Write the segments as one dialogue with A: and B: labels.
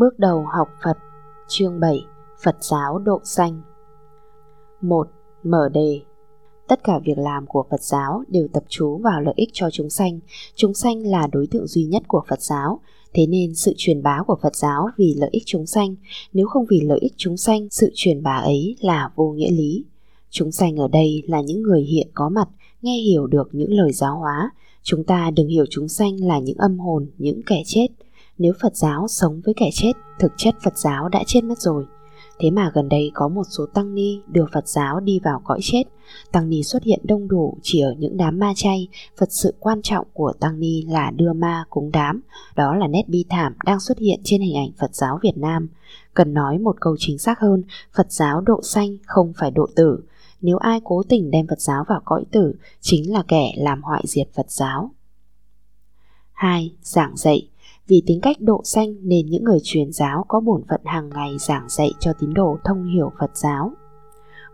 A: Bước đầu học Phật Chương 7 Phật giáo độ xanh 1. Mở đề Tất cả việc làm của Phật giáo đều tập trú vào lợi ích cho chúng sanh. Chúng sanh là đối tượng duy nhất của Phật giáo. Thế nên sự truyền bá của Phật giáo vì lợi ích chúng sanh. Nếu không vì lợi ích chúng sanh, sự truyền bá ấy là vô nghĩa lý. Chúng sanh ở đây là những người hiện có mặt, nghe hiểu được những lời giáo hóa. Chúng ta đừng hiểu chúng sanh là những âm hồn, những kẻ chết. Nếu Phật giáo sống với kẻ chết, thực chất Phật giáo đã chết mất rồi. Thế mà gần đây có một số tăng ni đưa Phật giáo đi vào cõi chết. Tăng ni xuất hiện đông đủ chỉ ở những đám ma chay. Phật sự quan trọng của tăng ni là đưa ma cúng đám. Đó là nét bi thảm đang xuất hiện trên hình ảnh Phật giáo Việt Nam. Cần nói một câu chính xác hơn, Phật giáo độ sanh không phải độ tử. Nếu ai cố tình đem Phật giáo vào cõi tử, chính là kẻ làm hoại diệt Phật giáo. 2. Giảng dạy vì tính cách độ xanh nên những người truyền giáo có bổn phận hàng ngày giảng dạy cho tín đồ thông hiểu Phật giáo.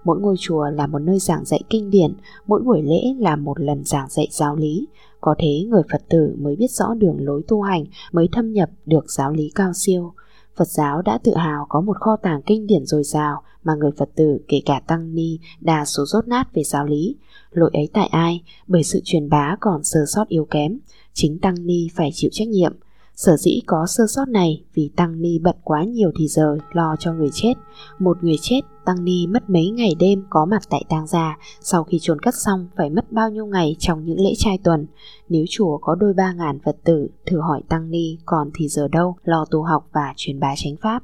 A: Mỗi ngôi chùa là một nơi giảng dạy kinh điển, mỗi buổi lễ là một lần giảng dạy giáo lý. Có thế người Phật tử mới biết rõ đường lối tu hành, mới thâm nhập được giáo lý cao siêu. Phật giáo đã tự hào có một kho tàng kinh điển dồi dào mà người Phật tử kể cả tăng ni đa số rốt nát về giáo lý. Lỗi ấy tại ai? Bởi sự truyền bá còn sơ sót yếu kém. Chính tăng ni phải chịu trách nhiệm. Sở dĩ có sơ sót này vì Tăng Ni bận quá nhiều thì giờ lo cho người chết. Một người chết, Tăng Ni mất mấy ngày đêm có mặt tại tang gia, sau khi chôn cất xong phải mất bao nhiêu ngày trong những lễ trai tuần. Nếu chùa có đôi ba ngàn Phật tử, thử hỏi Tăng Ni còn thì giờ đâu lo tu học và truyền bá chánh pháp.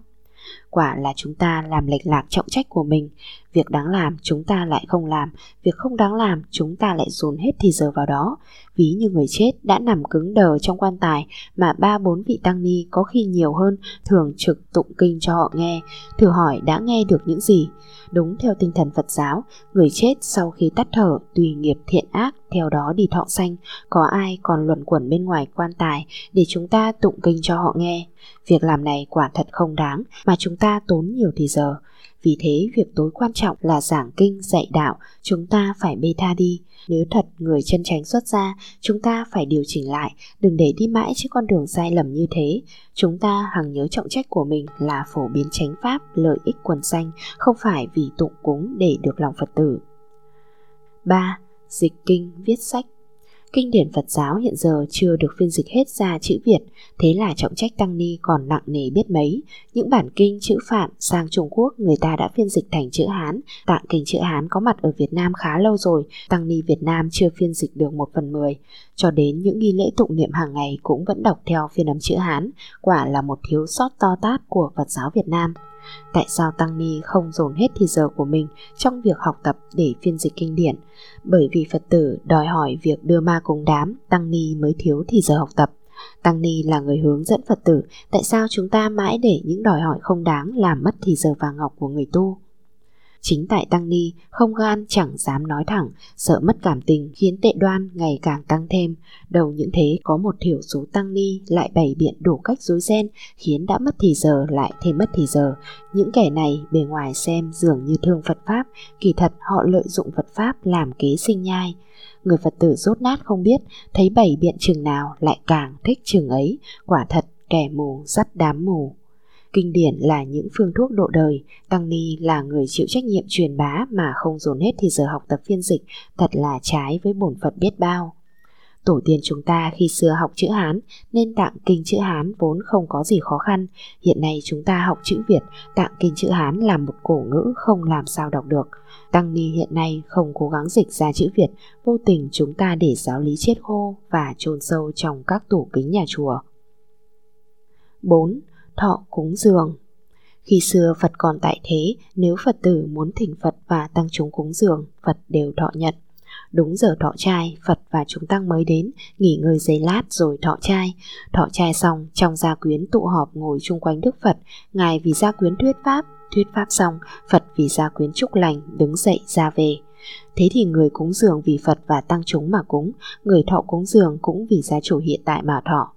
A: Quả là chúng ta làm lệch lạc trọng trách của mình. Việc đáng làm, chúng ta lại không làm. Việc không đáng làm, chúng ta lại dồn hết thì giờ vào đó. Ví như người chết đã nằm cứng đờ trong quan tài Mà ba bốn vị tăng ni có khi nhiều hơn, Thường trực tụng kinh cho họ nghe, Thử hỏi đã nghe được những gì. Đúng theo tinh thần Phật giáo, Người chết sau khi tắt thở, Tùy nghiệp thiện ác, Theo đó đi thọ sanh, Có ai còn luẩn quẩn bên ngoài quan tài Để chúng ta tụng kinh cho họ nghe. Việc làm này quả thật không đáng, Mà chúng ta tốn nhiều thì giờ. Vì thế, việc tối quan trọng là giảng kinh, dạy đạo, Chúng ta phải bê tha đi. Nếu thật người chân tránh xuất ra Chúng ta phải điều chỉnh lại, Đừng để đi mãi trên con đường sai lầm như thế. Chúng ta hằng nhớ trọng trách của mình Là phổ biến chánh pháp, lợi ích quần xanh Không phải vì tụng cúng để được lòng Phật tử. 3. Dịch kinh viết sách. Kinh điển Phật giáo hiện giờ chưa được phiên dịch hết ra chữ Việt, thế là trọng trách Tăng Ni còn nặng nề biết mấy. Những bản kinh chữ Phạn sang Trung Quốc người ta đã phiên dịch thành chữ Hán, tạng kinh chữ Hán có mặt ở Việt Nam khá lâu rồi, Tăng Ni Việt Nam chưa phiên dịch được một phần mười. Cho đến những nghi lễ tụng niệm hàng ngày cũng vẫn đọc theo phiên âm chữ Hán, quả là một thiếu sót to tát của Phật giáo Việt Nam. Tại sao Tăng Ni không dồn hết thì giờ của mình trong việc học tập để phiên dịch kinh điển? Bởi vì Phật tử đòi hỏi việc đưa ma cùng đám, Tăng Ni mới thiếu thì giờ học tập. Tăng Ni là người hướng dẫn Phật tử, tại sao chúng ta mãi để những đòi hỏi không đáng làm mất thì giờ vàng ngọc của người tu? Chính tại Tăng Ni không gan chẳng dám nói thẳng, sợ mất cảm tình khiến tệ đoan ngày càng tăng thêm. Đầu những thế có một thiểu số Tăng Ni lại bày biện đủ cách dối ren khiến đã mất thì giờ lại thêm mất thì giờ. Những kẻ này bề ngoài xem dường như thương Phật Pháp, kỳ thật họ lợi dụng Phật Pháp làm kế sinh nhai. Người Phật tử rốt nát không biết, thấy bày biện chừng nào lại càng thích chừng ấy, quả thật kẻ mù dắt đám mù. Kinh điển là những phương thuốc độ đời, Tăng Ni là người chịu trách nhiệm truyền bá mà không dồn hết thì giờ học tập phiên dịch, thật là trái với bổn phận biết bao. Tổ tiên chúng ta khi xưa học chữ Hán nên tạng kinh chữ Hán vốn không có gì khó khăn. Hiện nay chúng ta học chữ Việt, tạng kinh chữ Hán là một cổ ngữ không làm sao đọc được. Tăng Ni hiện nay không cố gắng dịch ra chữ Việt, vô tình chúng ta để giáo lý chết khô và chôn sâu trong các tủ kính nhà chùa. 4 thọ cúng dường. Khi xưa Phật còn tại thế, nếu Phật tử muốn thỉnh Phật và tăng chúng cúng dường, Phật đều thọ nhận. Đúng giờ thọ trai, Phật và chúng tăng mới đến, nghỉ ngơi giây lát rồi thọ trai. Thọ trai xong, trong gia quyến tụ họp ngồi chung quanh Đức Phật, Ngài vì gia quyến thuyết pháp, thuyết pháp xong, Phật vì gia quyến chúc lành, đứng dậy ra về. Thế thì người cúng dường vì Phật và tăng chúng mà cúng, người thọ cúng dường cũng vì gia chủ hiện tại mà thọ.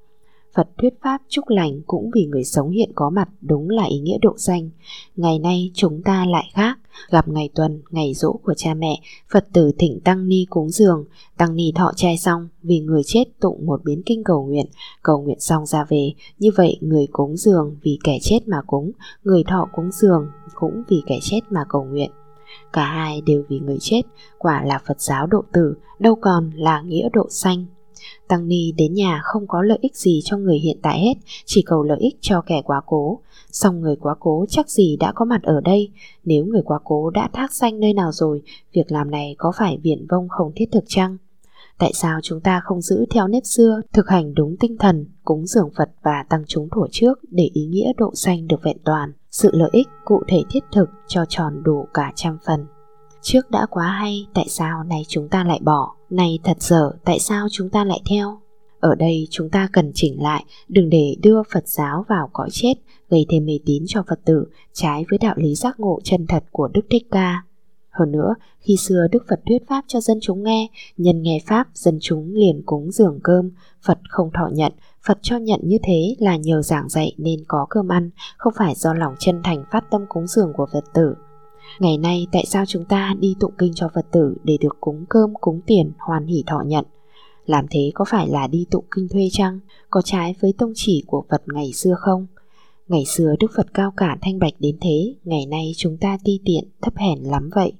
A: Phật thuyết pháp chúc lành cũng vì người sống hiện có mặt đúng là ý nghĩa độ danh. Ngày nay chúng ta lại khác, gặp ngày tuần, ngày rỗ của cha mẹ, Phật tử thỉnh Tăng Ni cúng dường, Tăng Ni thọ trai xong vì người chết tụng một biến kinh cầu nguyện, cầu nguyện xong ra về, như vậy người cúng dường vì kẻ chết mà cúng, người thọ cúng dường cũng vì kẻ chết mà cầu nguyện. Cả hai đều vì người chết, quả là Phật giáo độ tử, đâu còn là nghĩa độ sanh. Tăng Ni đến nhà không có lợi ích gì cho người hiện tại hết, chỉ cầu lợi ích cho kẻ quá cố. Xong người quá cố chắc gì đã có mặt ở đây, nếu người quá cố đã thác sanh nơi nào rồi, việc làm này có phải viển vông không thiết thực chăng? Tại sao chúng ta không giữ theo nếp xưa, thực hành đúng tinh thần, cúng dường Phật và tăng chúng thủa trước để ý nghĩa độ sanh được vẹn toàn, sự lợi ích cụ thể thiết thực cho tròn đủ cả trăm phần. Trước đã quá hay, tại sao này chúng ta lại bỏ? Này thật dở, tại sao chúng ta lại theo? Ở đây chúng ta cần chỉnh lại, đừng để đưa Phật giáo vào cõi chết, gây thêm mê tín cho Phật tử, trái với đạo lý giác ngộ chân thật của Đức Thích Ca. Hơn nữa, khi xưa Đức Phật thuyết pháp cho dân chúng nghe, nhân nghe pháp, dân chúng liền cúng dường cơm, Phật không thọ nhận, Phật cho nhận như thế là nhờ giảng dạy nên có cơm ăn, không phải do lòng chân thành phát tâm cúng dường của Phật tử. Ngày nay tại sao chúng ta đi tụng kinh cho Phật tử để được cúng cơm, cúng tiền, hoàn hỷ thọ nhận? Làm thế có phải là đi tụng kinh thuê chăng? Có trái với tông chỉ của Phật ngày xưa không? Ngày xưa Đức Phật cao cả thanh bạch đến thế, ngày nay chúng ta ti tiện, thấp hèn lắm vậy.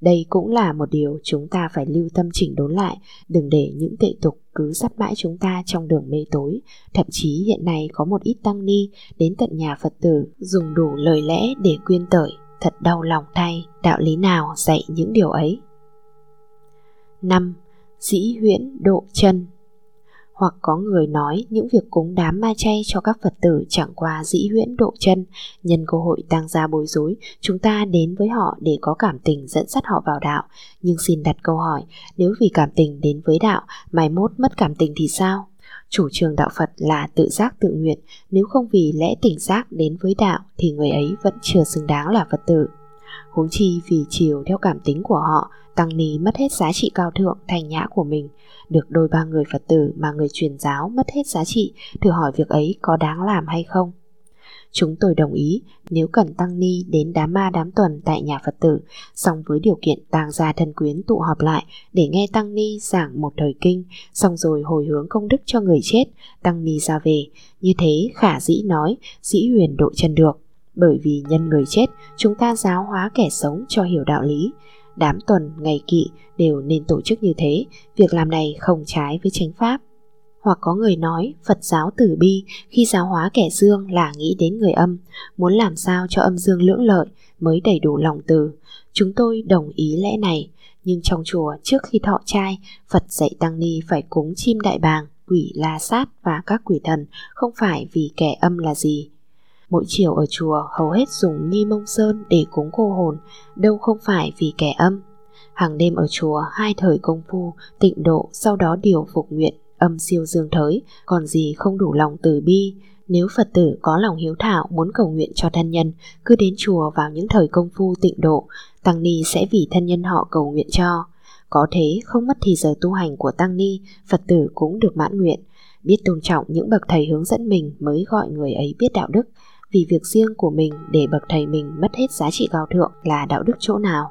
A: Đây cũng là một điều chúng ta phải lưu tâm chỉnh đốn lại, đừng để những tệ tục cứ dắt mãi chúng ta trong đường mê tối. Thậm chí hiện nay có một ít tăng ni đến tận nhà Phật tử dùng đủ lời lẽ để quyên tởi, thật đau lòng thay, đạo lý nào dạy những điều ấy. 5. Dĩ huyễn độ chân hoặc có người nói những việc cúng đám ma chay cho các Phật tử chẳng qua dĩ huyễn độ chân, nhân cơ hội tăng gia bối rối, chúng ta đến với họ để có cảm tình dẫn dắt họ vào đạo. Nhưng xin đặt câu hỏi, nếu vì cảm tình đến với đạo, mai mốt mất cảm tình thì sao? Chủ trương đạo Phật là tự giác tự nguyện, nếu không vì lẽ tỉnh giác đến với đạo thì người ấy vẫn chưa xứng đáng là Phật tử. Huống chi vì chiều theo cảm tính của họ, tăng ni mất hết giá trị cao thượng thành nhã của mình, được đôi ba người Phật tử mà người truyền giáo mất hết giá trị, thử hỏi việc ấy có đáng làm hay không? Chúng tôi đồng ý nếu cần tăng ni đến đám ma đám tuần tại nhà Phật tử, song với điều kiện tàng gia thân quyến tụ họp lại để nghe tăng ni giảng một thời kinh, xong rồi hồi hướng công đức cho người chết, tăng ni ra về. Như thế khả dĩ nói, dĩ huyền độ chân được. Bởi vì nhân người chết, chúng ta giáo hóa kẻ sống cho hiểu đạo lý, đám tuần, ngày kỵ đều nên tổ chức như thế, việc làm này không trái với chánh pháp. Hoặc có người nói Phật giáo tử bi khi giáo hóa kẻ dương là nghĩ đến người âm, muốn làm sao cho âm dương lưỡng lợi mới đầy đủ lòng từ. Chúng tôi đồng ý lẽ này, nhưng trong chùa trước khi thọ trai, Phật dạy tăng ni phải cúng chim đại bàng, quỷ la sát và các quỷ thần, không phải vì kẻ âm là gì, Mỗi chiều ở chùa hầu hết dùng nghi mông sơn để cúng cô hồn, đâu không phải vì kẻ âm. Hàng đêm ở chùa hai thời công phu, tịnh độ, sau đó điều phục nguyện, âm siêu dương thới, còn gì không đủ lòng từ bi. Nếu Phật tử có lòng hiếu thảo muốn cầu nguyện cho thân nhân, cứ đến chùa vào những thời công phu tịnh độ, Tăng Ni sẽ vì thân nhân họ cầu nguyện cho. Có thế không mất thì giờ tu hành của Tăng Ni, Phật tử cũng được mãn nguyện. Biết tôn trọng những bậc thầy hướng dẫn mình mới gọi người ấy biết đạo đức, vì việc riêng của mình để bậc thầy mình mất hết giá trị cao thượng là đạo đức chỗ nào.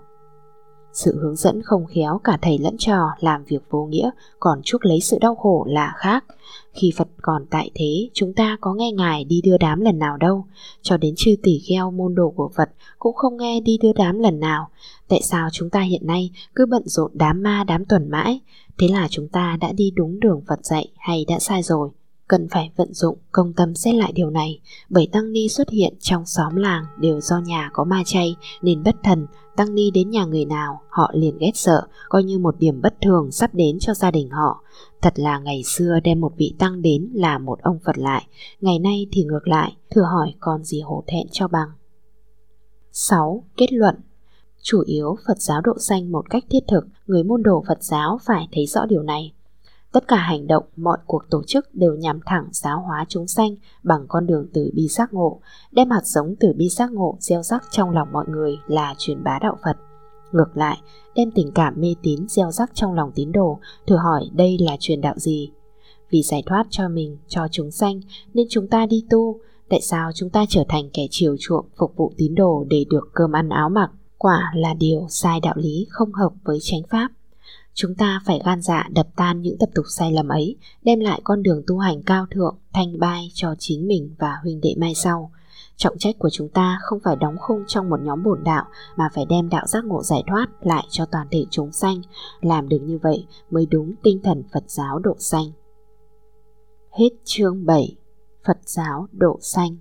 A: Sự hướng dẫn không khéo cả thầy lẫn trò làm việc vô nghĩa còn chuốc lấy sự đau khổ là khác. Khi Phật còn tại thế, chúng ta có nghe Ngài đi đưa đám lần nào đâu, cho đến chư tỷ kheo môn đồ của Phật cũng không nghe đi đưa đám lần nào. Tại sao chúng ta hiện nay cứ bận rộn đám ma đám tuần mãi? Thế là chúng ta đã đi đúng đường Phật dạy hay đã sai rồi? Cần phải vận dụng công tâm xét lại điều này bởi tăng ni xuất hiện trong xóm làng đều do nhà có ma chay nên bất thần tăng ni đến nhà người nào họ liền ghét sợ coi như một điểm bất thường sắp đến cho gia đình họ thật là ngày xưa đem một vị tăng đến là một ông phật lại ngày nay thì ngược lại thử hỏi còn gì hổ thẹn cho bằng 6. Kết luận Chủ yếu Phật giáo độ xanh một cách thiết thực, người môn đồ Phật giáo phải thấy rõ điều này. Tất cả hành động, mọi cuộc tổ chức đều nhằm thẳng giáo hóa chúng sanh bằng con đường từ bi giác ngộ, đem hạt giống từ bi giác ngộ gieo rắc trong lòng mọi người là truyền bá đạo Phật. Ngược lại, đem tình cảm mê tín gieo rắc trong lòng tín đồ, thử hỏi đây là truyền đạo gì? vì giải thoát cho mình, cho chúng sanh nên chúng ta đi tu. Tại sao chúng ta trở thành kẻ chiều chuộng phục vụ tín đồ để được cơm ăn áo mặc? Quả là điều sai đạo lý không hợp với chánh pháp. Chúng ta phải gan dạ đập tan những tập tục sai lầm ấy, đem lại con đường tu hành cao thượng, thanh bai cho chính mình và huynh đệ mai sau. Trọng trách của chúng ta không phải đóng khung trong một nhóm bổn đạo mà phải đem đạo giác ngộ giải thoát lại cho toàn thể chúng sanh. Làm được như vậy mới đúng tinh thần Phật giáo độ sanh. Hết chương 7 Phật giáo độ sanh